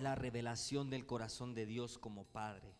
La revelación del corazón de Dios como Padre.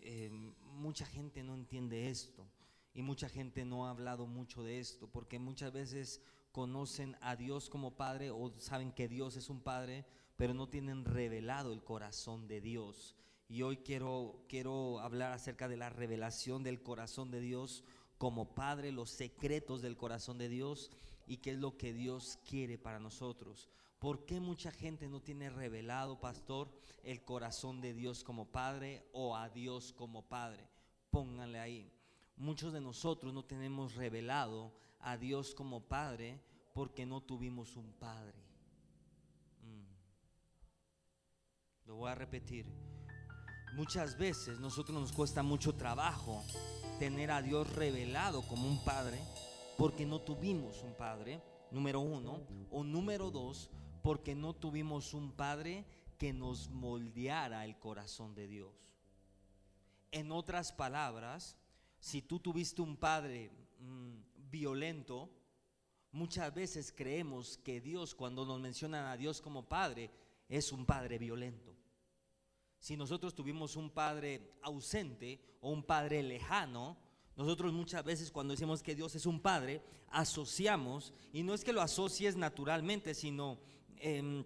Eh, mucha gente no entiende esto y mucha gente no ha hablado mucho de esto porque muchas veces conocen a Dios como Padre o saben que Dios es un Padre, pero no tienen revelado el corazón de Dios. Y hoy quiero, quiero hablar acerca de la revelación del corazón de Dios como Padre, los secretos del corazón de Dios y qué es lo que Dios quiere para nosotros. ¿Por qué mucha gente no tiene revelado, pastor, el corazón de Dios como Padre o a Dios como Padre? Pónganle ahí. Muchos de nosotros no tenemos revelado a Dios como Padre porque no tuvimos un Padre. Mm. Lo voy a repetir. Muchas veces nosotros nos cuesta mucho trabajo tener a Dios revelado como un Padre porque no tuvimos un Padre, número uno, o número dos, porque no tuvimos un Padre que nos moldeara el corazón de Dios. En otras palabras, si tú tuviste un Padre mm, violento, muchas veces creemos que Dios, cuando nos mencionan a Dios como Padre, es un Padre violento. Si nosotros tuvimos un Padre ausente o un Padre lejano, nosotros muchas veces cuando decimos que Dios es un Padre, asociamos, y no es que lo asocies naturalmente, sino em,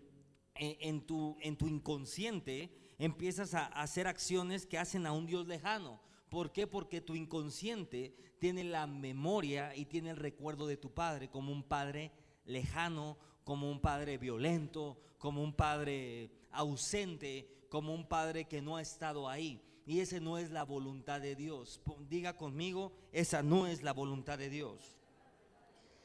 en, tu, en tu inconsciente empiezas a hacer acciones que hacen a un Dios lejano. ¿Por qué? Porque tu inconsciente tiene la memoria y tiene el recuerdo de tu padre como un padre lejano, como un padre violento, como un padre ausente, como un padre que no ha estado ahí. Y ese no es la voluntad de Dios. Diga conmigo, esa no es la voluntad de Dios.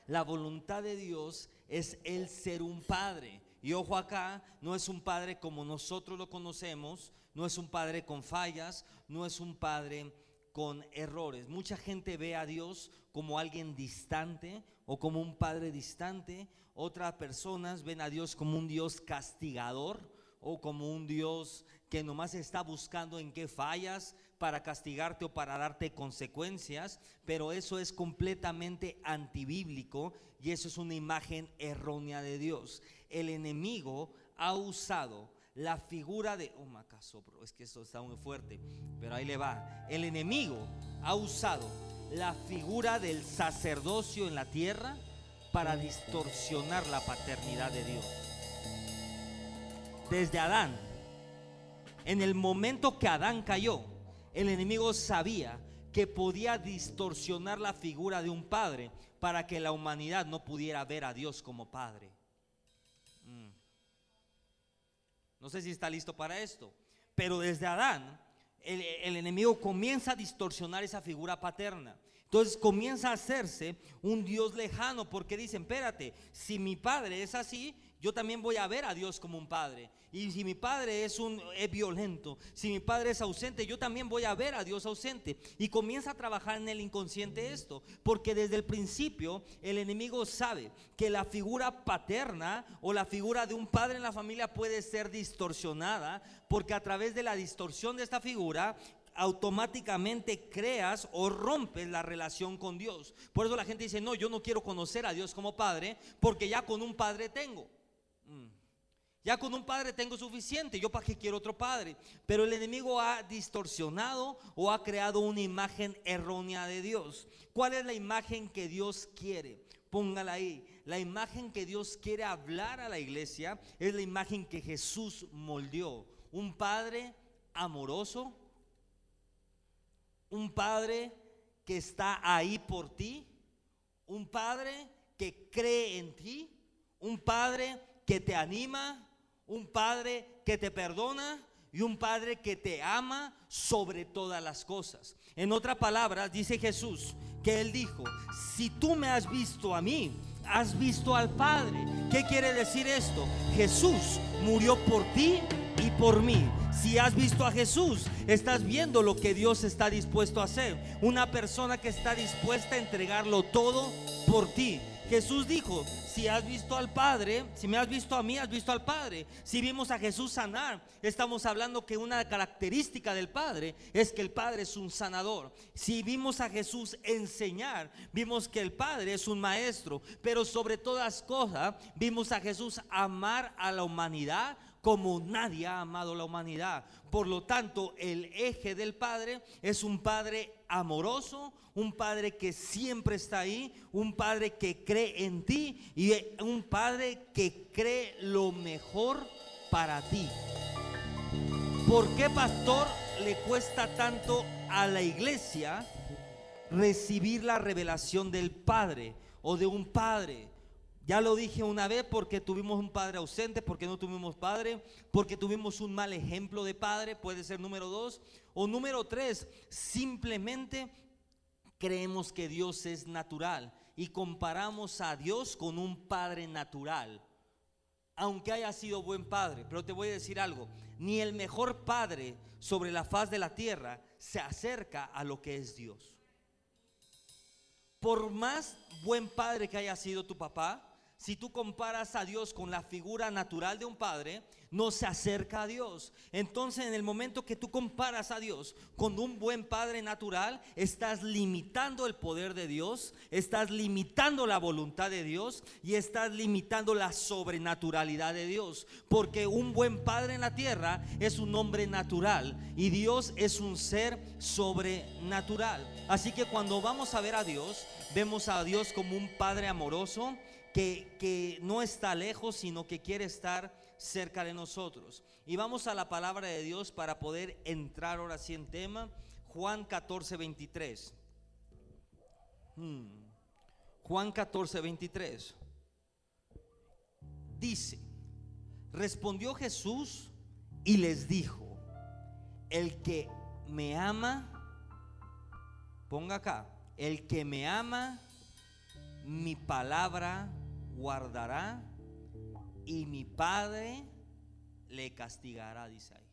La voluntad de Dios es el ser un padre. Y ojo acá, no es un padre como nosotros lo conocemos, no es un padre con fallas, no es un padre con errores. Mucha gente ve a Dios como alguien distante o como un padre distante. Otras personas ven a Dios como un Dios castigador o como un Dios que nomás está buscando en qué fallas para castigarte o para darte consecuencias, pero eso es completamente antibíblico y eso es una imagen errónea de Dios. El enemigo ha usado la figura de, oh macaso, es que eso está muy fuerte, pero ahí le va. El enemigo ha usado la figura del sacerdocio en la tierra para distorsionar la paternidad de Dios. Desde Adán, en el momento que Adán cayó, el enemigo sabía que podía distorsionar la figura de un padre para que la humanidad no pudiera ver a Dios como padre. Mm. No sé si está listo para esto, pero desde Adán el, el, enemigo comienza a distorsionar esa figura paterna. Entonces comienza a hacerse un Dios lejano porque dicen, espérate, si mi padre es así, yo también voy a ver a Dios como un padre. Y si mi padre es un es violento, si mi padre es ausente, yo también voy a ver a Dios ausente. Y comienza a trabajar en el inconsciente esto, porque desde el principio el enemigo sabe que la figura paterna o la figura de un padre en la familia puede ser distorsionada, porque a través de la distorsión de esta figura automáticamente creas o rompes la relación con Dios. Por eso la gente dice, no, yo no quiero conocer a Dios como Padre, porque ya con un Padre tengo. Ya con un padre tengo suficiente, yo para qué quiero otro padre. Pero el enemigo ha distorsionado o ha creado una imagen errónea de Dios. ¿Cuál es la imagen que Dios quiere? Póngala ahí. La imagen que Dios quiere hablar a la iglesia es la imagen que Jesús moldeó. Un padre amoroso, un padre que está ahí por ti, un padre que cree en ti, un padre que te anima, un Padre que te perdona y un Padre que te ama sobre todas las cosas. En otras palabras, dice Jesús que Él dijo, si tú me has visto a mí, has visto al Padre. ¿Qué quiere decir esto? Jesús murió por ti y por mí. Si has visto a Jesús, estás viendo lo que Dios está dispuesto a hacer. Una persona que está dispuesta a entregarlo todo por ti. Jesús dijo, si has visto al Padre, si me has visto a mí, has visto al Padre. Si vimos a Jesús sanar, estamos hablando que una característica del Padre es que el Padre es un sanador. Si vimos a Jesús enseñar, vimos que el Padre es un maestro. Pero sobre todas cosas, vimos a Jesús amar a la humanidad como nadie ha amado la humanidad. Por lo tanto, el eje del Padre es un Padre amoroso, un Padre que siempre está ahí, un Padre que cree en ti y un Padre que cree lo mejor para ti. ¿Por qué, pastor, le cuesta tanto a la iglesia recibir la revelación del Padre o de un Padre? Ya lo dije una vez porque tuvimos un padre ausente, porque no tuvimos padre, porque tuvimos un mal ejemplo de padre, puede ser número dos. O número tres, simplemente creemos que Dios es natural y comparamos a Dios con un padre natural. Aunque haya sido buen padre, pero te voy a decir algo, ni el mejor padre sobre la faz de la tierra se acerca a lo que es Dios. Por más buen padre que haya sido tu papá, si tú comparas a Dios con la figura natural de un padre, no se acerca a Dios. Entonces, en el momento que tú comparas a Dios con un buen padre natural, estás limitando el poder de Dios, estás limitando la voluntad de Dios y estás limitando la sobrenaturalidad de Dios. Porque un buen padre en la tierra es un hombre natural y Dios es un ser sobrenatural. Así que cuando vamos a ver a Dios, vemos a Dios como un padre amoroso que, no está lejos, sino que quiere estar cerca de nosotros. Y vamos a la palabra de Dios para poder entrar ahora sí en tema. Juan 14, 23. Hmm. Juan 14, 23. Dice, respondió Jesús y les dijo, el que me ama, ponga acá, el que me ama, mi palabra guardará y mi Padre le castigará, dice ahí.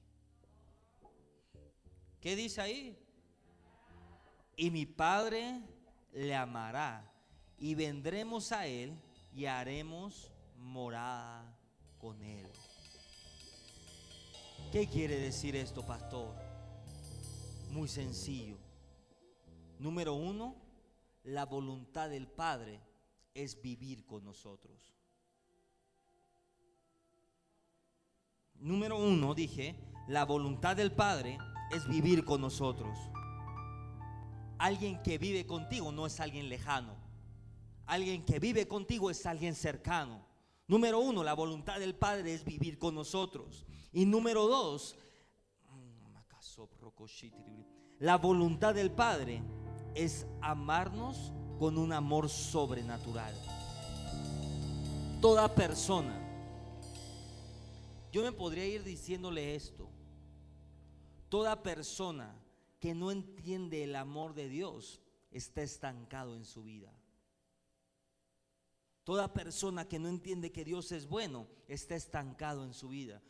¿Qué dice ahí? Y mi Padre le amará y vendremos a Él y haremos morada con Él. ¿Qué quiere decir esto, pastor? Muy sencillo. Número uno, la voluntad del Padre es vivir con nosotros. Número uno, dije, la voluntad del Padre es vivir con nosotros. Alguien que vive contigo no es alguien lejano. Alguien que vive contigo es alguien cercano. Número uno, la voluntad del Padre es vivir con nosotros. Y número dos, la voluntad del Padre es amarnos con un amor sobrenatural. Toda persona, yo me podría ir diciéndole esto, toda persona que no entiende el amor de Dios está estancado en su vida. Toda persona que no entiende que Dios es bueno está estancado en su vida.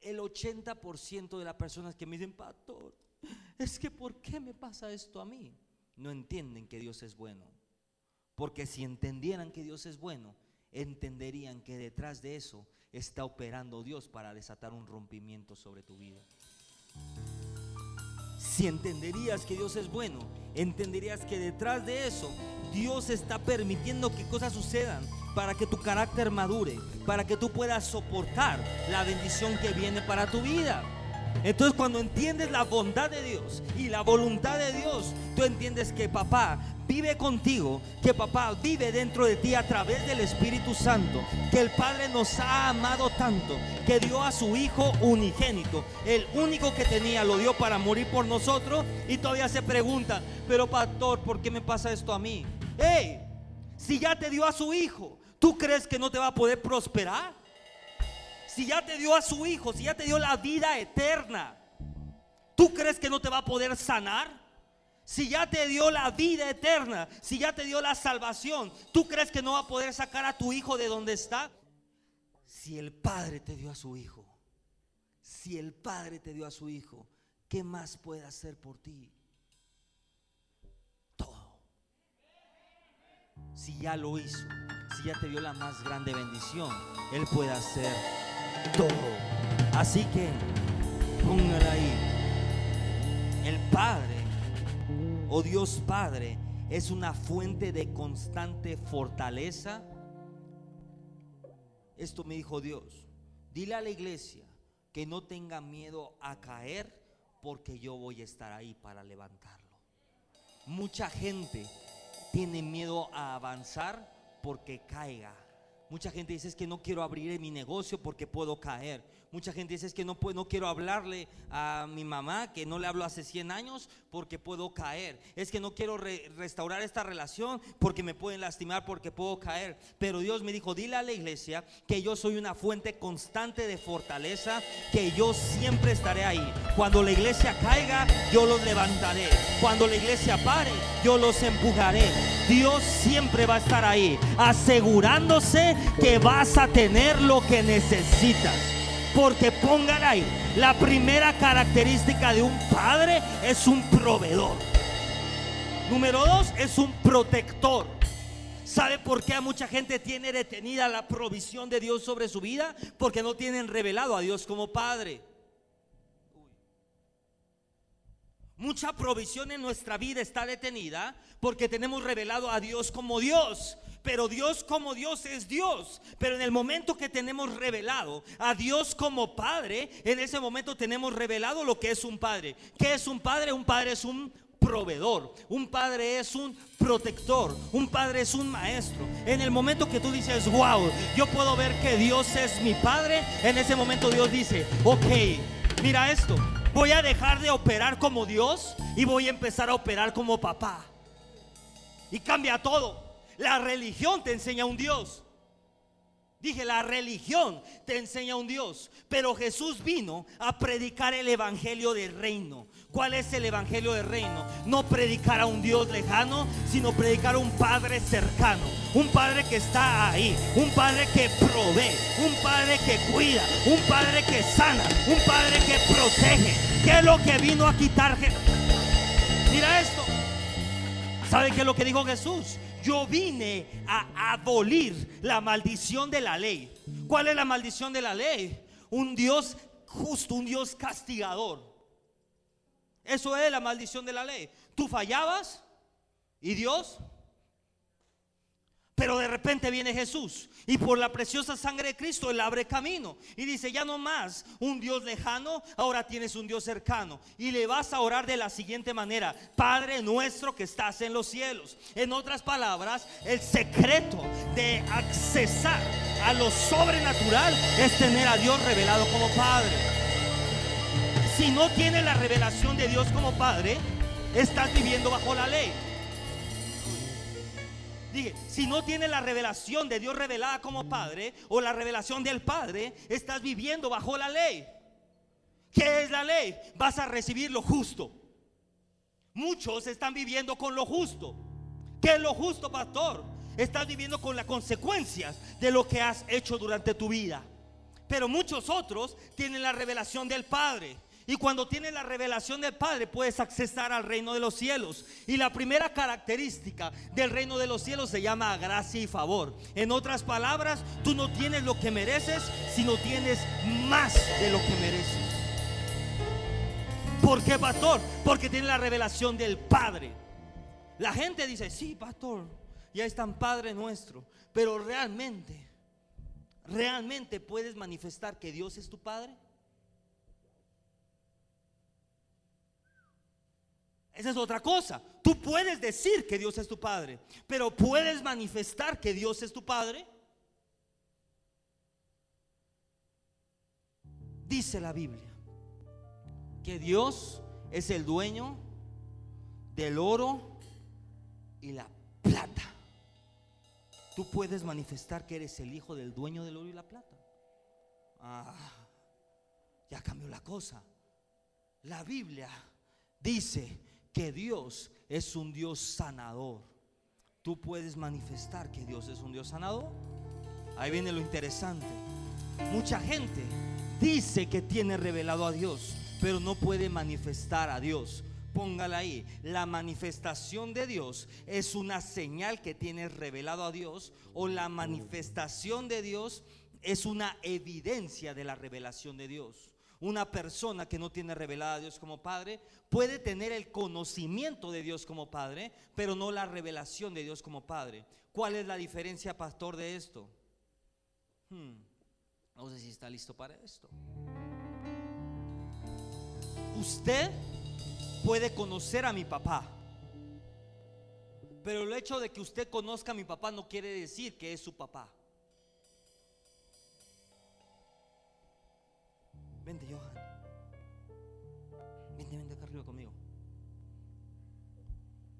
El 80% de las personas que me dicen, pastor, es que ¿por qué me pasa esto a mí? No entienden que Dios es bueno. Porque si entendieran que Dios es bueno, entenderían que detrás de eso está operando Dios para desatar un rompimiento sobre tu vida. Si entenderías que Dios es bueno, entenderías que detrás de eso Dios está permitiendo que cosas sucedan para que tu carácter madure, para que tú puedas soportar la bendición que viene para tu vida. Entonces cuando entiendes la bondad de Dios y la voluntad de Dios, tú entiendes que papá vive contigo, que papá vive dentro de ti a través del Espíritu Santo, que el Padre nos ha amado tanto, que dio a su Hijo unigénito, el único que tenía, lo dio para morir por nosotros y todavía se pregunta, pero pastor, ¿por qué me pasa esto a mí? Hey, si ya te dio a su Hijo, ¿tú crees que no te va a poder prosperar? Si ya te dio a su hijo, si ya te dio la vida eterna, ¿tú crees que no te va a poder sanar? Si ya te dio la vida eterna, si ya te dio la salvación, ¿tú crees que no va a poder sacar a tu hijo de donde está? Si el Padre te dio a su hijo, si el Padre te dio a su hijo, ¿qué más puede hacer por ti? Todo. si ya lo hizo, si ya te dio la más grande bendición, Él puede hacer todo. Así que póngala ahí. El Padre, o Dios Padre, es una fuente de constante fortaleza. Esto me dijo Dios. Dile a la iglesia que no tenga miedo a caer porque yo voy a estar ahí para levantarlo. Mucha gente tiene miedo a avanzar porque caiga. Mucha gente dice que no quiero abrir mi negocio porque puedo caer. Mucha gente dice es que no, puedo, no quiero hablarle a mi mamá, que no le hablo hace 100 años porque puedo caer. Es que no quiero restaurar esta relación porque me pueden lastimar porque puedo caer. Pero Dios me dijo, dile a la iglesia que yo soy una fuente constante de fortaleza, que yo siempre estaré ahí. Cuando la iglesia caiga, yo los levantaré. Cuando la iglesia pare, yo los empujaré. Dios siempre va a estar ahí, asegurándose que vas a tener lo que necesitas. Porque pongan ahí, la primera característica de un padre es un proveedor. Número dos, es un protector. ¿Sabe por qué a mucha gente tiene detenida la provisión de Dios sobre su vida? Porque no tienen revelado a Dios como Padre. Mucha provisión en nuestra vida está detenida porque tenemos revelado a Dios como Dios. Pero Dios como Dios es Dios. Pero en el momento que tenemos revelado a Dios como Padre, en ese momento tenemos revelado lo que es un Padre. ¿Qué es un Padre? Un Padre es un proveedor, un padre es un protector, un padre es un maestro. En el momento que tú dices, wow, yo puedo ver que Dios es mi padre, en ese momento Dios dice, ok, mira esto, voy a dejar de operar como Dios y voy a empezar a operar como papá. Y cambia todo. La religión te enseña un Dios. Dije, la religión te enseña un Dios, pero Jesús vino a predicar el Evangelio del reino. ¿Cuál es el Evangelio del reino? No predicar a un Dios lejano, sino predicar a un Padre cercano. Un Padre que está ahí, un Padre que provee, un Padre que cuida, un Padre que sana, un Padre que protege. ¿Qué es lo que vino a quitar? Mira esto. ¿Sabe qué es lo que dijo Jesús? Yo vine a abolir la maldición de la ley. ¿Cuál es la maldición de la ley? Un Dios justo, un Dios castigador. Eso es la maldición de la ley. Tú fallabas y Dios pero de repente viene Jesús y por la preciosa sangre de Cristo Él abre camino y dice, ya no más un Dios lejano, ahora tienes un Dios cercano. Y le vas a orar de la siguiente manera, Padre nuestro que estás en los cielos. En otras palabras, el secreto de accesar a lo sobrenatural es tener a Dios revelado como Padre. Si no tienes la revelación de Dios como Padre, estás viviendo bajo la ley. Dije, si no tienes la revelación de Dios revelada como Padre o la revelación del Padre, estás viviendo bajo la ley. ¿Qué es la ley? Vas a recibir lo justo. Muchos están viviendo con lo justo. ¿Qué es lo justo, pastor? Estás viviendo con las consecuencias de lo que has hecho durante tu vida. Pero muchos otros tienen la revelación del Padre. Y cuando tienes la revelación del Padre puedes accesar al reino de los cielos. Y la primera característica del reino de los cielos se llama gracia y favor. En otras palabras, tú no tienes lo que mereces, sino tienes más de lo que mereces. ¿Por qué, pastor? Porque tiene la revelación del Padre. La gente dice, sí, pastor, ya es tan Padre nuestro. Pero realmente, realmente puedes manifestar que Dios es tu Padre. Esa es otra cosa. Tú puedes decir que Dios es tu Padre, pero ¿puedes manifestar que Dios es tu Padre? Dice la Biblia que Dios es el dueño del oro y la plata. Tú puedes manifestar que eres el hijo del dueño del oro y la plata. Ah, ya cambió la cosa. La Biblia dice que Dios es un Dios sanador. Tú puedes manifestar que Dios es un Dios sanador. Ahí viene lo interesante. Mucha gente dice que tiene revelado a Dios, pero no puede manifestar a Dios. Póngala ahí. La manifestación de Dios es una señal que tienes revelado a Dios o la manifestación de Dios es una evidencia de la revelación de Dios. Una persona que no tiene revelado a Dios como Padre puede tener el conocimiento de Dios como Padre, pero no la revelación de Dios como Padre. ¿Cuál es la diferencia, pastor, de esto? Hmm, no sé si está listo para esto. Usted puede conocer a mi papá. Pero el hecho de que usted conozca a mi papá no quiere decir que es su papá.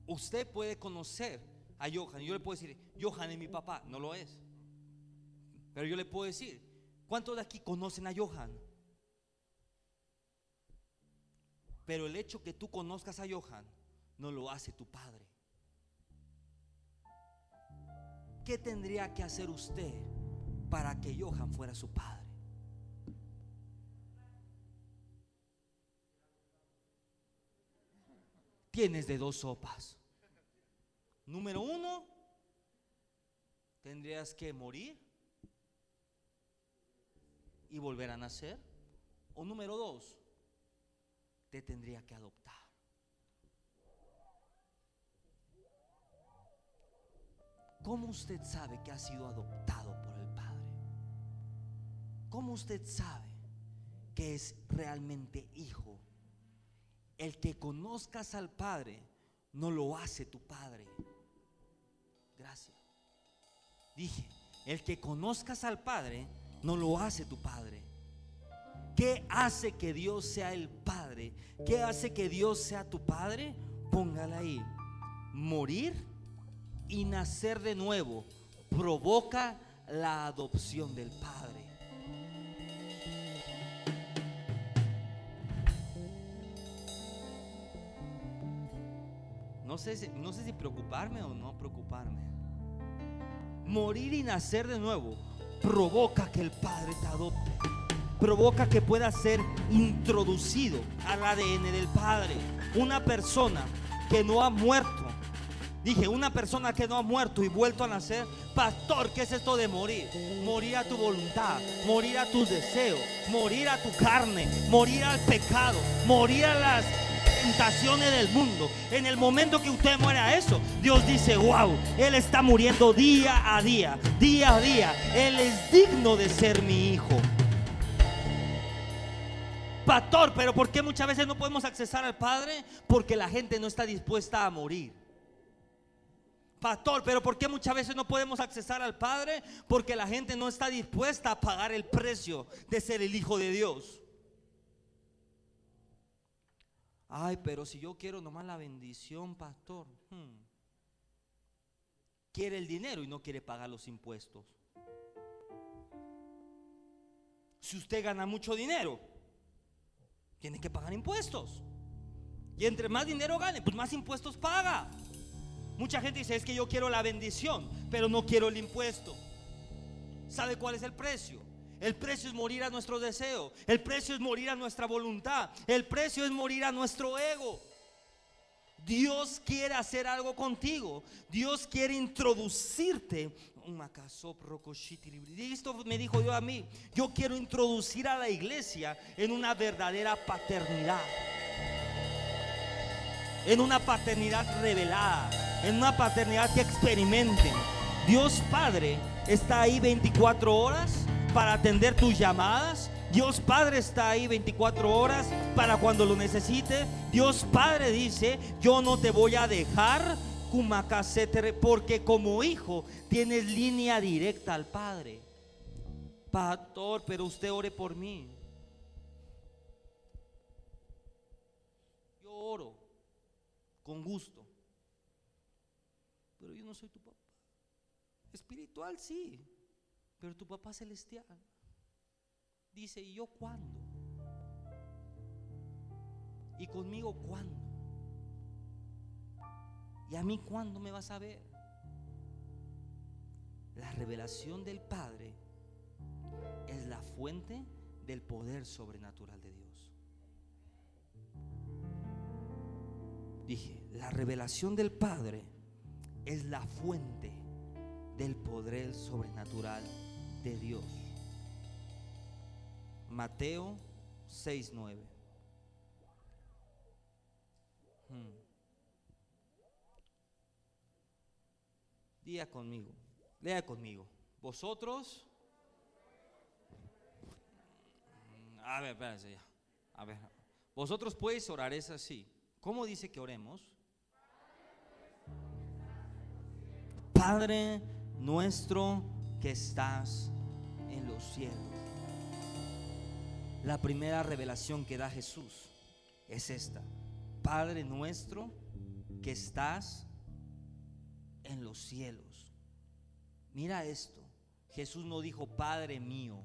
Usted puede conocer a Johan. Yo le puedo decir, Johan es mi papá. No lo es. Pero yo le puedo decir, ¿cuántos de aquí conocen a Johan? Pero el hecho que tú conozcas a Johan no lo hace tu padre. ¿Qué tendría que hacer usted para que Johan fuera su padre? Tienes de dos sopas. Número uno, tendrías que morir y volver a nacer. O número dos, te tendría que adoptar. ¿Cómo usted sabe que ha sido adoptado por el Padre? ¿Cómo usted sabe que es realmente hijo? El que conozcas al Padre no lo hace tu Padre. Gracias. Dije, el que conozcas al Padre no lo hace tu Padre. ¿Qué hace que Dios sea el Padre? ¿Qué hace que Dios sea tu Padre? Póngala ahí. Morir y nacer de nuevo provoca la adopción del Padre. No sé, si, preocuparme o no preocuparme. Morir y nacer de nuevo provoca que el Padre te adopte provoca que pueda ser introducido al ADN del Padre. Una persona que no ha muerto. Dije, una persona que no ha muerto y vuelto a nacer. Pastor, ¿qué es esto de morir? Morir a tu voluntad, morir a tus deseos, morir a tu carne, morir al pecado, morir a las tentaciones del mundo. En el momento que usted muere a eso, Dios dice, wow, Él está muriendo día a día, día a día. Él es digno de ser mi hijo. Pastor, pero ¿por qué muchas veces no podemos accesar al Padre? Porque la gente no está dispuesta a morir. Pastor, pero ¿por qué muchas veces no podemos accesar al Padre? Porque la gente no está dispuesta a pagar el precio de ser el Hijo de Dios. Ay, pero si yo quiero nomás la bendición, pastor. Hmm. Quiere el dinero y no quiere pagar los impuestos. Si usted gana mucho dinero, tiene que pagar impuestos. Y entre más dinero gane, pues más impuestos paga. Mucha gente dice, es que yo quiero la bendición, pero no quiero el impuesto. ¿Sabe cuál es el precio? El precio es morir a nuestro deseo. El precio es morir a nuestra voluntad. El precio es morir a nuestro ego. Dios quiere hacer algo contigo. Dios quiere introducirte esto me dijo yo a mí, yo quiero introducir a la iglesia en una verdadera paternidad. En una paternidad revelada, en una paternidad que experimenten. Dios Padre está ahí 24 horas para atender tus llamadas. Dios Padre está ahí 24 horas para cuando lo necesite. Dios Padre dice, yo no te voy a dejar porque como hijo tienes línea directa al Padre. Pastor, pero usted ore por mí. Yo oro con gusto. Pero yo no soy tu papá. Espiritual sí, pero tu papá celestial. Dice, ¿y yo cuándo? ¿Y conmigo cuándo? ¿Y a mí cuándo me vas a ver? La revelación del Padre es la fuente del poder sobrenatural de Dios. Dije, la revelación del Padre es la fuente del poder sobrenatural de Dios. Mateo 6:9. Hmm. Día conmigo, lea conmigo. Vosotros, a ver, espérense ya. A ver, vosotros podéis orar, es así. ¿Cómo dice que oremos? Padre nuestro que estás en los cielos. La primera revelación que da Jesús es esta. Padre nuestro que estás en los cielos. Mira esto. Jesús no dijo Padre mío.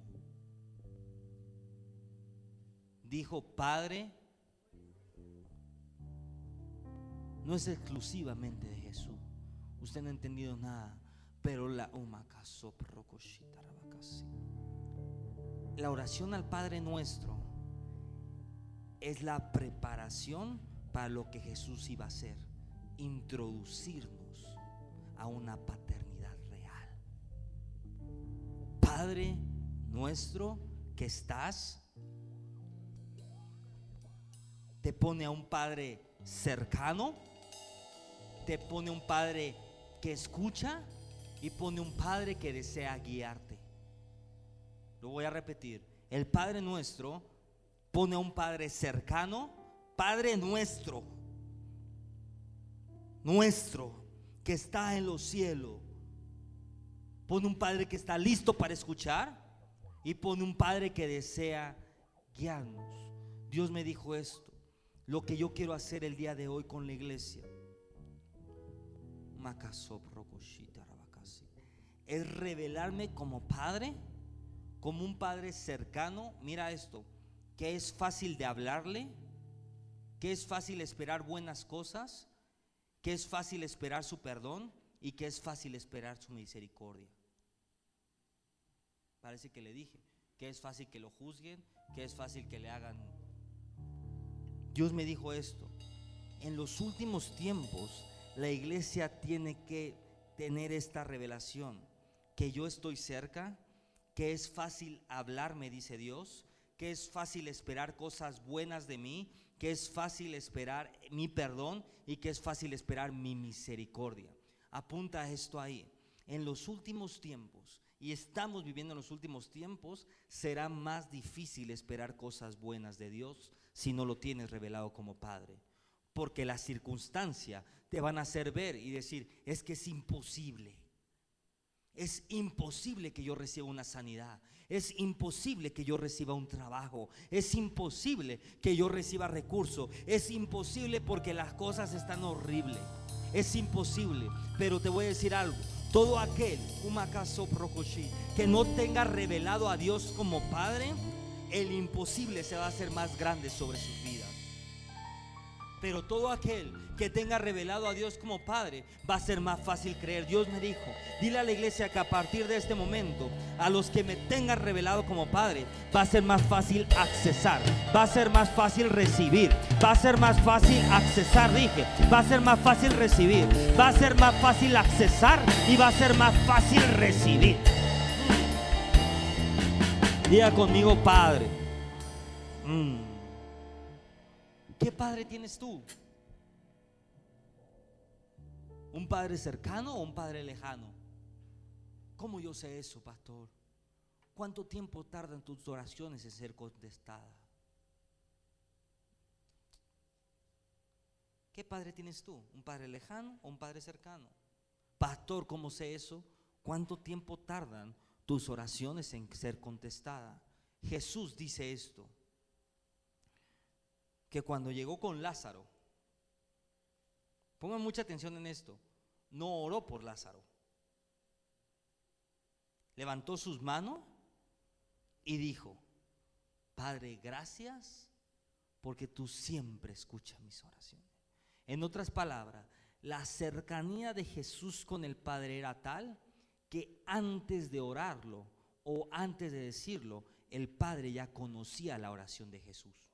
Dijo Padre. No es exclusivamente de Jesús. Usted no ha entendido nada. Pero la la oración al Padre nuestro es la preparación para lo que Jesús iba a hacer, introducirnos a una paternidad real. Padre nuestro que estás, te pone a un Padre cercano, te pone un Padre que escucha y pone un Padre que desea guiarte. Lo voy a repetir. El Padre nuestro pone a un Padre cercano, Padre nuestro, nuestro, que está en los cielos. Pone un Padre que está listo para escuchar y pone un Padre que desea guiarnos. Dios me dijo esto, lo que yo quiero hacer el día de hoy con la iglesia es revelarme como padre, como un padre cercano. Mira esto, que es fácil de hablarle, que es fácil esperar buenas cosas, que es fácil esperar su perdón y que es fácil esperar su misericordia. Parece que le dije, que es fácil que lo juzguen, que es fácil que le hagan. Dios me dijo esto, en los últimos tiempos la iglesia tiene que tener esta revelación, que yo estoy cerca, que es fácil hablar, me dice Dios, que es fácil esperar cosas buenas de mí, que es fácil esperar mi perdón y que es fácil esperar mi misericordia. Apunta esto ahí. En los últimos tiempos, y estamos viviendo en los últimos tiempos, será más difícil esperar cosas buenas de Dios si no lo tienes revelado como Padre. Porque la circunstancia te van a hacer ver y decir, es que es imposible. Es imposible que yo reciba una sanidad. Es imposible que yo reciba un trabajo. Es imposible que yo reciba recursos. Es imposible porque las cosas están horribles. Es imposible. Pero te voy a decir algo. Todo aquel, que no tenga revelado a Dios como Padre, el imposible se va a hacer más grande sobre sus vidas. Pero todo aquel que tenga revelado a Dios como Padre va a ser más fácil creer. Dios me dijo, dile a la iglesia que a partir de este momento, a los que me tengan revelado como Padre, va a ser más fácil accesar, va a ser más fácil recibir, va a ser más fácil accesar, dije, va a ser más fácil recibir, va a ser más fácil accesar y va a ser más fácil recibir. Diga conmigo, Padre. Mm. ¿Qué padre tienes tú? ¿Un padre cercano o un padre lejano? ¿Cómo yo sé eso, pastor? ¿Cuánto tiempo tardan tus oraciones en ser contestadas? ¿Qué padre tienes tú? ¿Un padre lejano o un padre cercano? Pastor, ¿cómo sé eso? ¿Cuánto tiempo tardan tus oraciones en ser contestadas? Jesús dice esto que cuando llegó con Lázaro, pongan mucha atención en esto, no oró por Lázaro. Levantó sus manos y dijo, Padre, gracias porque tú siempre escuchas mis oraciones. En otras palabras, la cercanía de Jesús con el Padre era tal que antes de orarlo o antes de decirlo, el Padre ya conocía la oración de Jesús.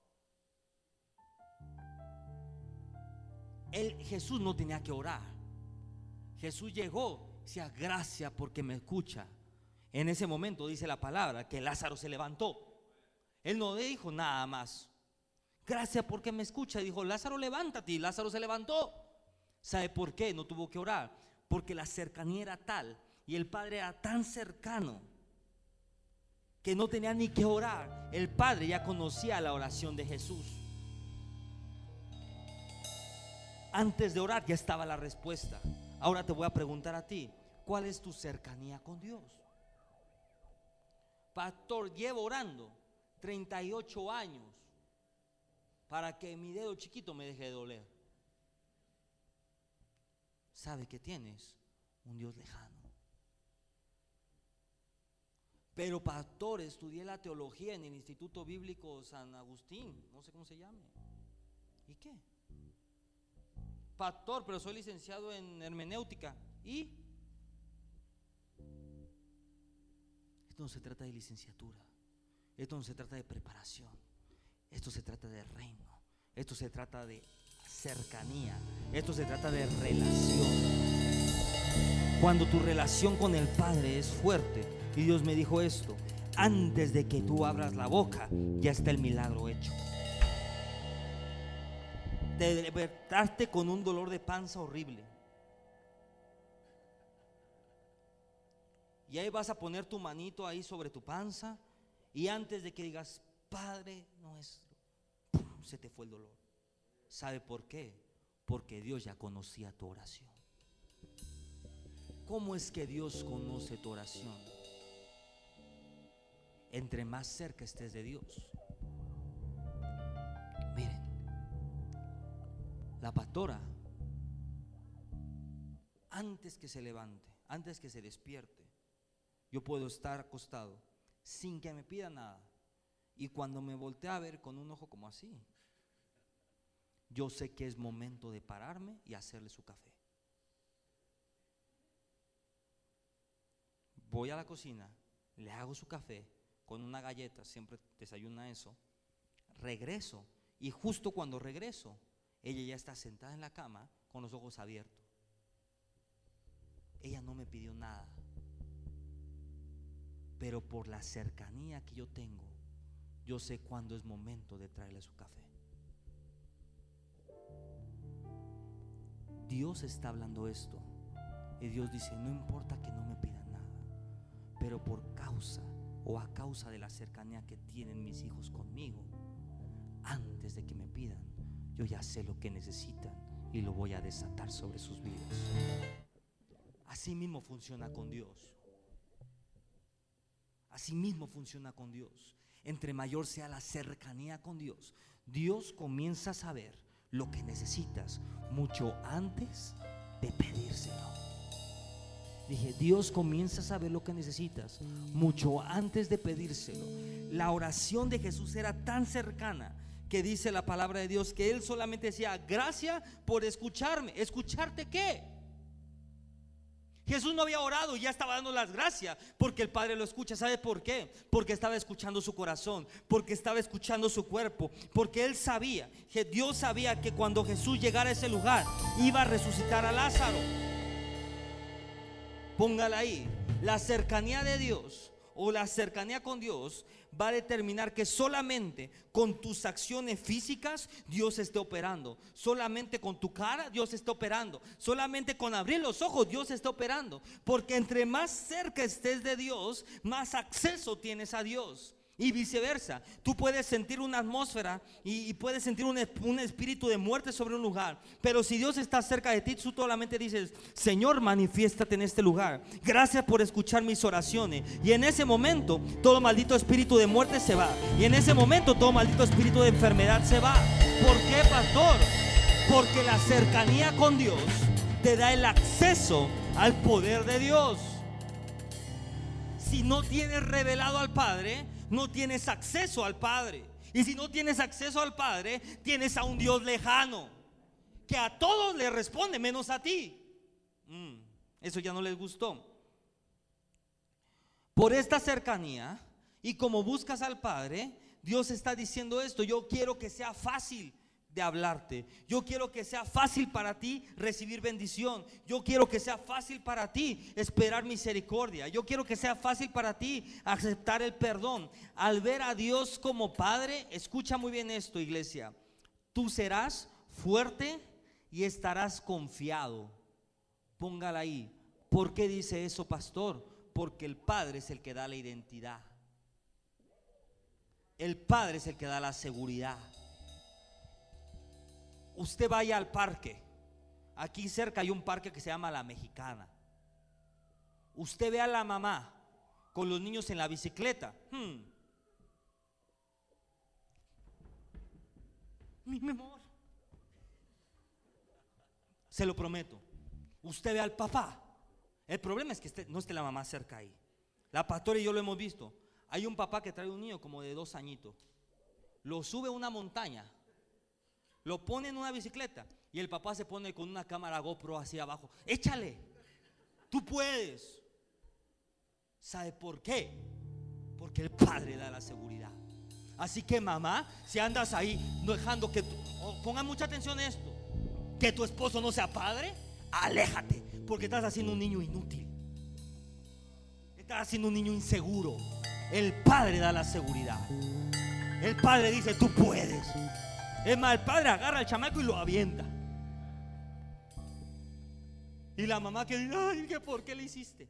Él, Jesús no tenía que orar. Jesús llegó, decía, gracias porque me escucha. En ese momento dice la palabra que Lázaro se levantó. Él no dijo nada más. Gracias porque me escucha. Dijo, Lázaro, levántate. Y Lázaro se levantó. ¿Sabe por qué? No tuvo que orar. Porque la cercanía era tal y el Padre era tan cercano que no tenía ni que orar. El Padre ya conocía la oración de Jesús. Antes de orar ya estaba la respuesta. Ahora te voy a preguntar a ti, ¿cuál es tu cercanía con Dios? Pastor, llevo orando 38 años para que mi dedo chiquito me deje de doler. ¿Sabe que tienes? Un Dios lejano. Pero pastor, estudié la teología en el Instituto Bíblico San Agustín, no sé cómo se llame. ¿Y qué? Pastor, pero soy licenciado en hermenéutica. ¿Y? Esto no se trata de licenciatura. Esto no se trata de preparación. Esto se trata de reino. Esto se trata de cercanía. Esto se trata de relación. Cuando tu relación con el Padre es fuerte, y Dios me dijo esto, antes de que tú abras la boca, ya está el milagro hecho. Te despertaste con un dolor de panza horrible. Y ahí vas a poner tu manito ahí sobre tu panza. Y antes de que digas, Padre nuestro, se te fue el dolor. ¿Sabe por qué? Porque Dios ya conocía tu oración. ¿Cómo es que Dios conoce tu oración? Entre más cerca estés de Dios. La pastora, antes que se levante, antes que se despierte, yo puedo estar acostado sin que me pida nada. Y cuando me voltee a ver con un ojo como así, yo sé que es momento de pararme y hacerle su café. voy a la cocina, le hago su café con una galleta, siempre desayuna eso, regreso y justo cuando regreso, ella ya está sentada en la cama con los ojos abiertos. Ella no me pidió nada, pero por la cercanía que yo tengo, yo sé cuándo es momento de traerle su café. Dios está hablando esto y Dios dice, no importa que no me pida pero por causa o a causa de la cercanía que tienen mis hijos conmigo, antes de que me pidan, yo ya sé lo que necesitan y lo voy a desatar sobre sus vidas. Así mismo funciona con Dios. Así mismo funciona con Dios. Entre mayor sea la cercanía con Dios, Dios comienza a saber lo que necesitas mucho antes de pedírselo. Dije, Dios comienza a saber lo que necesitas mucho antes de pedírselo. La oración de Jesús era tan cercana que dice la palabra de Dios que él solamente decía, gracias por escucharme. ¿Escucharte qué? Jesús no había orado y ya estaba dando las gracias porque el Padre lo escucha. ¿Sabe por qué? Porque estaba escuchando su corazón, porque estaba escuchando su cuerpo, porque él sabía, que Dios sabía que cuando Jesús llegara a ese lugar iba a resucitar a Lázaro. Póngala ahí. La cercanía de Dios o la cercanía con Dios va a determinar que solamente con tus acciones físicas Dios esté operando. Solamente con tu cara Dios está operando. Solamente con abrir los ojos Dios está operando. Porque entre más cerca estés de Dios, más acceso tienes a Dios. Y viceversa, tú puedes sentir una atmósfera y, puedes sentir un, un, espíritu de muerte sobre un lugar. Pero si Dios está cerca de ti, tú solamente dices, Señor, manifiéstate en este lugar. Gracias por escuchar mis oraciones. Y en ese momento, todo maldito espíritu de muerte se va. Y en ese momento, todo maldito espíritu de enfermedad se va. ¿Por qué, pastor? Porque la cercanía con Dios te da el acceso al poder de Dios. Si no tienes revelado al Padre, no tienes acceso al Padre. Y si no tienes acceso al Padre, tienes a un Dios lejano, que a todos le responde, menos a ti. Mm, eso ya no les gustó. Por esta cercanía y como buscas al Padre, Dios está diciendo esto, yo quiero que sea fácil de hablarte. Yo quiero que sea fácil para ti recibir bendición. Yo quiero que sea fácil para ti esperar misericordia. Yo quiero que sea fácil para ti aceptar el perdón. Al ver a Dios como Padre, escucha muy bien esto, iglesia. Tú serás fuerte y estarás confiado. Póngala ahí. ¿Por qué dice eso, pastor? Porque el Padre es el que da la identidad. El Padre es el que da la seguridad usted vaya al parque. Aquí cerca hay un parque que se llama La Mexicana. Usted ve a la mamá con los niños en la bicicleta. Hmm. Mi amor. Se lo prometo. Usted ve al papá. El problema es que no esté la mamá cerca ahí. La pastora y yo lo hemos visto. Hay un papá que trae un niño como de dos añitos. Lo sube a una montaña lo pone en una bicicleta y el papá se pone con una cámara GoPro hacia abajo. Échale, tú puedes. ¿Sabe por qué? Porque el padre da la seguridad. Así que mamá, si andas ahí dejando que, oh, pongan mucha atención esto, que tu esposo no sea padre, aléjate, porque estás haciendo un niño inútil. Estás haciendo un niño inseguro. El padre da la seguridad. El padre dice, tú puedes. Es más, el padre agarra al chamaco y lo avienta. Y la mamá que dice, ay, ¿qué, ¿por qué le hiciste?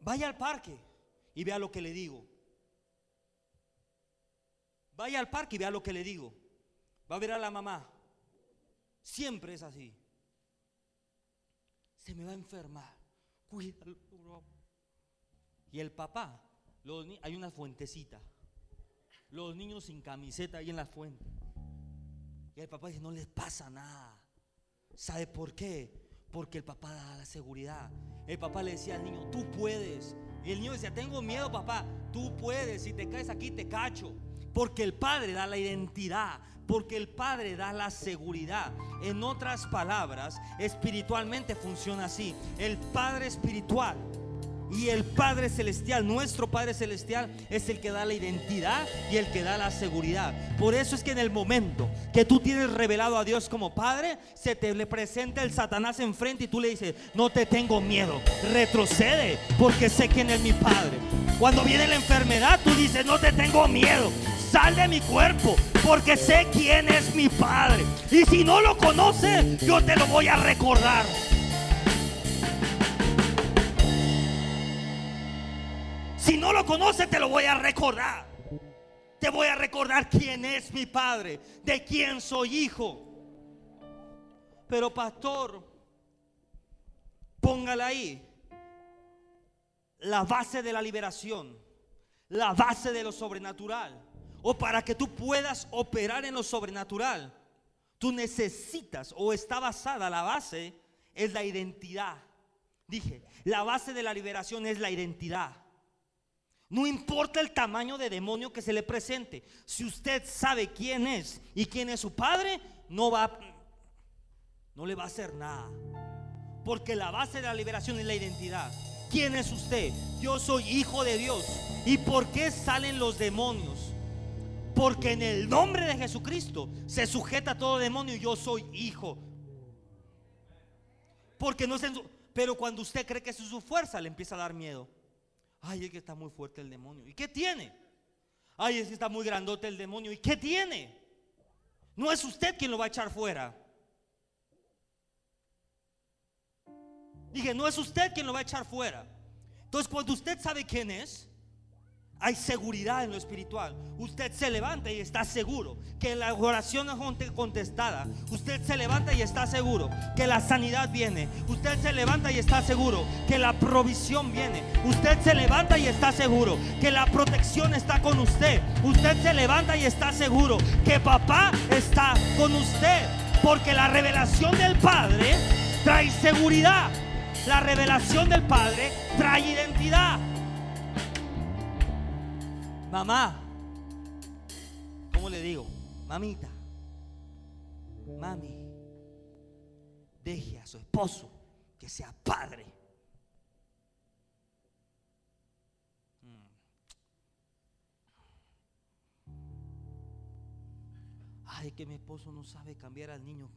Vaya al parque y vea lo que le digo. Vaya al parque y vea lo que le digo. Va a ver a la mamá. Siempre es así. Se me va a enfermar. Cuídalo, Y el papá, hay una fuentecita los niños sin camiseta ahí en la fuente. Y el papá dice, no les pasa nada. ¿Sabe por qué? Porque el papá da la seguridad. El papá le decía al niño, tú puedes. Y el niño decía, tengo miedo, papá. Tú puedes. Si te caes aquí, te cacho. Porque el padre da la identidad. Porque el padre da la seguridad. En otras palabras, espiritualmente funciona así. El padre espiritual y el Padre Celestial, nuestro Padre Celestial, es el que da la identidad y el que da la seguridad. Por eso es que en el momento que tú tienes revelado a Dios como Padre, se te le presenta el Satanás enfrente y tú le dices, no te tengo miedo, retrocede porque sé quién es mi Padre. Cuando viene la enfermedad, tú dices, no te tengo miedo, sal de mi cuerpo porque sé quién es mi Padre. Y si no lo conoces, yo te lo voy a recordar. Si no lo conoces, te lo voy a recordar. Te voy a recordar quién es mi padre, de quién soy hijo. Pero pastor, póngala ahí. La base de la liberación, la base de lo sobrenatural. O para que tú puedas operar en lo sobrenatural, tú necesitas o está basada la base es la identidad. Dije, la base de la liberación es la identidad. No importa el tamaño de demonio que se le presente. Si usted sabe quién es y quién es su padre, no va no le va a hacer nada. Porque la base de la liberación es la identidad. ¿Quién es usted? Yo soy hijo de Dios. ¿Y por qué salen los demonios? Porque en el nombre de Jesucristo se sujeta todo demonio y yo soy hijo. Porque no es pero cuando usted cree que es su fuerza le empieza a dar miedo. Ay, es que está muy fuerte el demonio. ¿Y qué tiene? Ay, es que está muy grandote el demonio. ¿Y qué tiene? No es usted quien lo va a echar fuera. Dije, no es usted quien lo va a echar fuera. Entonces, cuando usted sabe quién es, hay seguridad en lo espiritual. Usted se levanta y está seguro que la oración es contestada. Usted se levanta y está seguro que la sanidad viene. Usted se levanta y está seguro que la provisión viene. Usted se levanta y está seguro que la protección está con usted. Usted se levanta y está seguro que papá está con usted. Porque la revelación del Padre trae seguridad. La revelación del Padre trae identidad. Mamá, ¿cómo le digo? Mamita, mami, deje a su esposo que sea padre. Mm. Ay, que mi esposo no sabe cambiar al niño.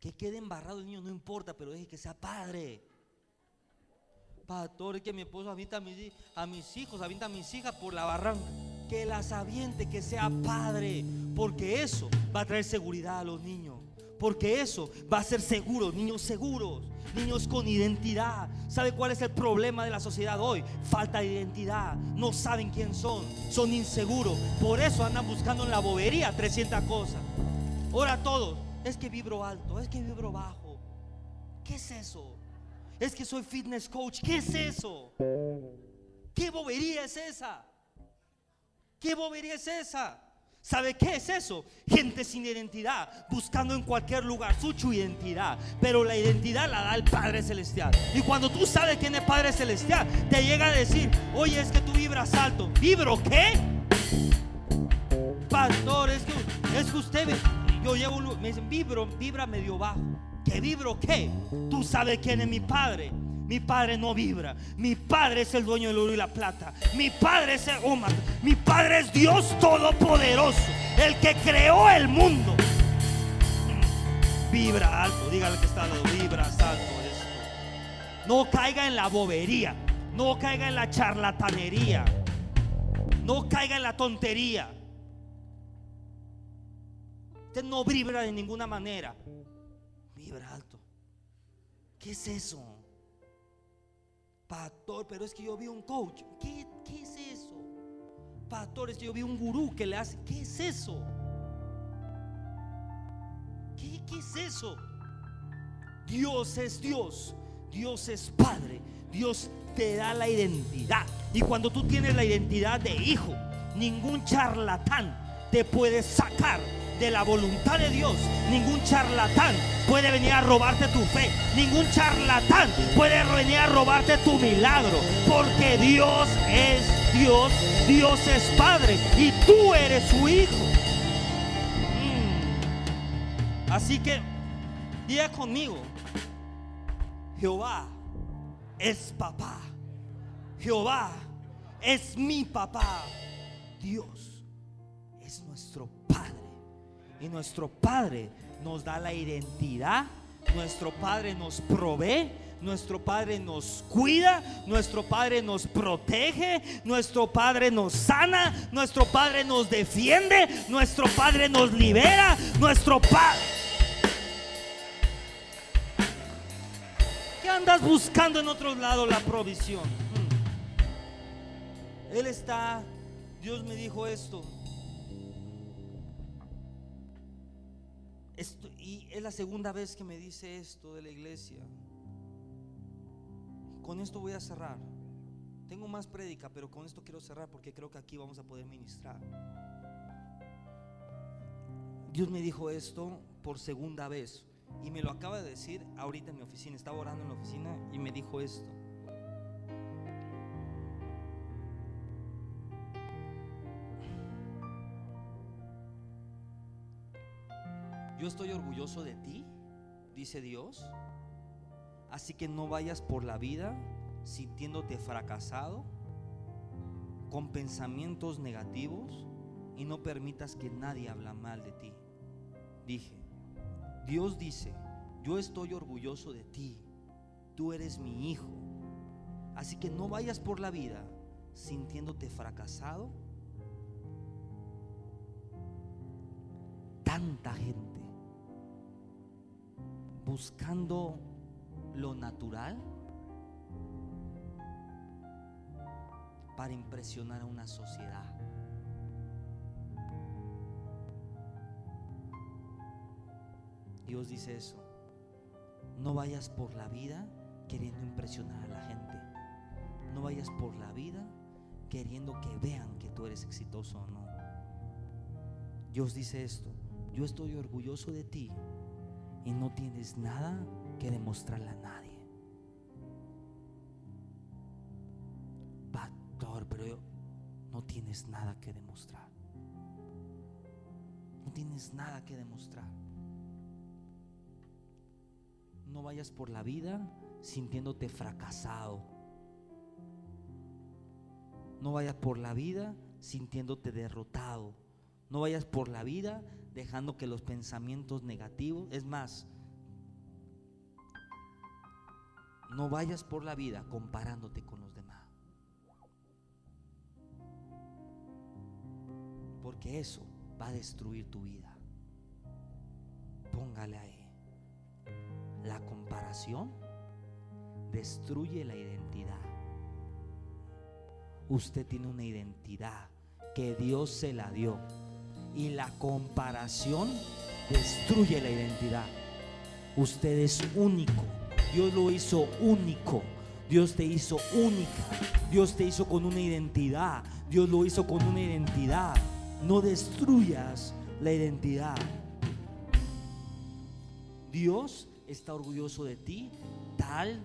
Que, quede embarrado el niño, no importa, pero deje que sea padre. Pastor, es que mi esposo avienta a mis, hijos, avienta a mis hijas por la barranca. Que las aviente, que sea padre. Porque eso va a traer seguridad a los niños. Porque eso va a ser seguro, niños seguros niños con identidad. ¿Sabe cuál es el problema de la sociedad hoy? Falta de identidad. No saben quién son. Son inseguros. Por eso andan buscando en la bobería 300 cosas. Ahora todos. Es que vibro alto. Es que vibro bajo. ¿Qué es eso? Es que soy fitness coach. ¿Qué es eso? ¿Qué bobería es esa? ¿Qué bobería es esa? ¿Sabe qué es eso? Gente sin identidad, buscando en cualquier lugar su identidad. Pero la identidad la da el Padre Celestial. Y cuando tú sabes quién es Padre Celestial, te llega a decir, oye, es que tú vibras alto. ¿Vibro qué? Pastor, es que, es que usted, yo llevo, me dicen, vibro, vibra medio bajo. ¿Qué vibro qué? Tú sabes quién es mi Padre. Mi padre no vibra. Mi padre es el dueño del oro y la plata. Mi padre es el Omar. Mi padre es Dios todopoderoso. El que creó el mundo. Vibra alto. Dígale que está alto. Vibra alto. No caiga en la bobería. No caiga en la charlatanería. No caiga en la tontería. Usted no vibra de ninguna manera. Alto. ¿Qué es eso? Pastor, pero es que yo vi un coach. ¿Qué, es eso? Pastor, es que yo vi un gurú que le hace. ¿Qué es eso? ¿Qué, ¿Qué es eso? Dios es Dios. Dios es Padre. Dios te da la identidad. Y cuando tú tienes la identidad de hijo, ningún charlatán te puede sacar de la voluntad de Dios. Ningún charlatán puede venir a robarte tu fe. Ningún charlatán puede venir a robarte tu milagro. Porque Dios es Dios. Dios es Padre. Y tú eres su hijo. Mm. Así que, diga conmigo. Jehová es papá. Jehová es mi papá. Dios es nuestro Padre. Y nuestro Padre nos da la identidad, nuestro Padre nos provee, nuestro Padre nos cuida, nuestro Padre nos protege, nuestro Padre nos sana, nuestro Padre nos defiende, nuestro Padre nos libera, nuestro Padre... ¿Qué andas buscando en otro lado la provisión? Hmm. Él está, Dios me dijo esto, y es la segunda vez que me dice esto de la iglesia. Con esto voy a cerrar. Tengo más prédica, pero con esto quiero cerrar porque creo que aquí vamos a poder ministrar. Dios me dijo esto por segunda vez y me lo acaba de decir ahorita en mi oficina. Estaba orando en la oficina y me dijo esto. Yo estoy orgulloso de ti, dice Dios. Así que no vayas por la vida sintiéndote fracasado, con pensamientos negativos y no permitas que nadie hable mal de ti. Dije, Dios dice, yo estoy orgulloso de ti, tú eres mi hijo. Así que no vayas por la vida sintiéndote fracasado. Tanta gente buscando lo natural para impresionar a una sociedad. Dios dice eso. No vayas por la vida queriendo impresionar a la gente. No vayas por la vida queriendo que vean que tú eres exitoso o no. Dios dice esto. Yo estoy orgulloso de ti y no tienes nada que demostrarle a nadie. Pastor, pero no tienes nada que demostrar. No tienes nada que demostrar. No vayas por la vida sintiéndote fracasado. No vayas por la vida sintiéndote derrotado. No vayas por la vida dejando que los pensamientos negativos, es más, no vayas por la vida comparándote con los demás. Porque eso va a destruir tu vida. Póngale ahí. La comparación destruye la identidad. Usted tiene una identidad que Dios se la dio. Y la comparación destruye la identidad. Usted es único. Dios lo hizo único. Dios te hizo única. Dios te hizo con una identidad. Dios lo hizo con una identidad. No destruyas la identidad. Dios está orgulloso de ti tal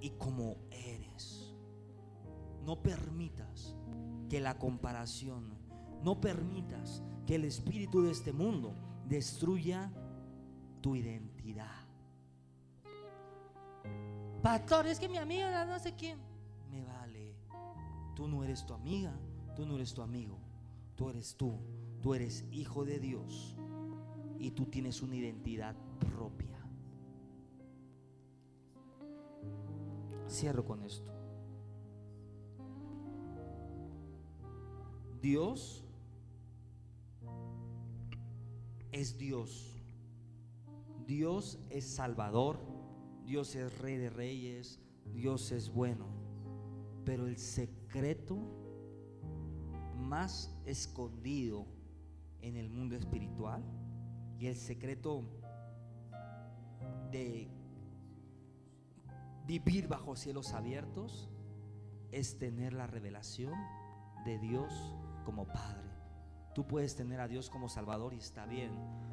y como eres. No permitas que la comparación, no permitas que el espíritu de este mundo destruya tu identidad. Pastor, es que mi amiga no sé quién. Me vale. Tú no eres tu amiga, tú no eres tu amigo. Tú eres tú. Tú eres hijo de Dios. Y tú tienes una identidad propia. Cierro con esto. Dios es Dios. Dios es Salvador. Dios es Rey de Reyes. Dios es bueno. Pero el secreto más escondido en el mundo espiritual y el secreto de vivir bajo cielos abiertos es tener la revelación de Dios como Padre. Tú puedes tener a Dios como Salvador y está bien.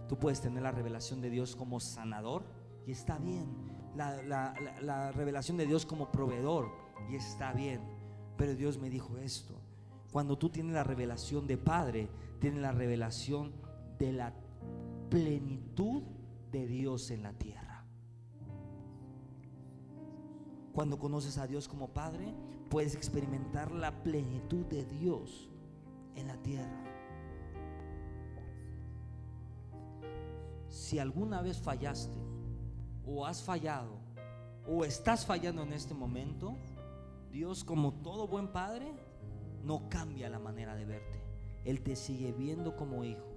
Tú puedes tener la revelación de Dios como sanador y está bien. La, revelación de Dios como proveedor y está bien. Pero Dios me dijo esto. Cuando tú tienes la revelación de Padre, tienes la revelación de la plenitud de Dios en la tierra. Cuando conoces a Dios como Padre, puedes experimentar la plenitud de Dios en la tierra. Si alguna vez fallaste o has fallado o estás fallando en este momento, Dios como todo buen padre no cambia la manera de verte. Él te sigue viendo como hijo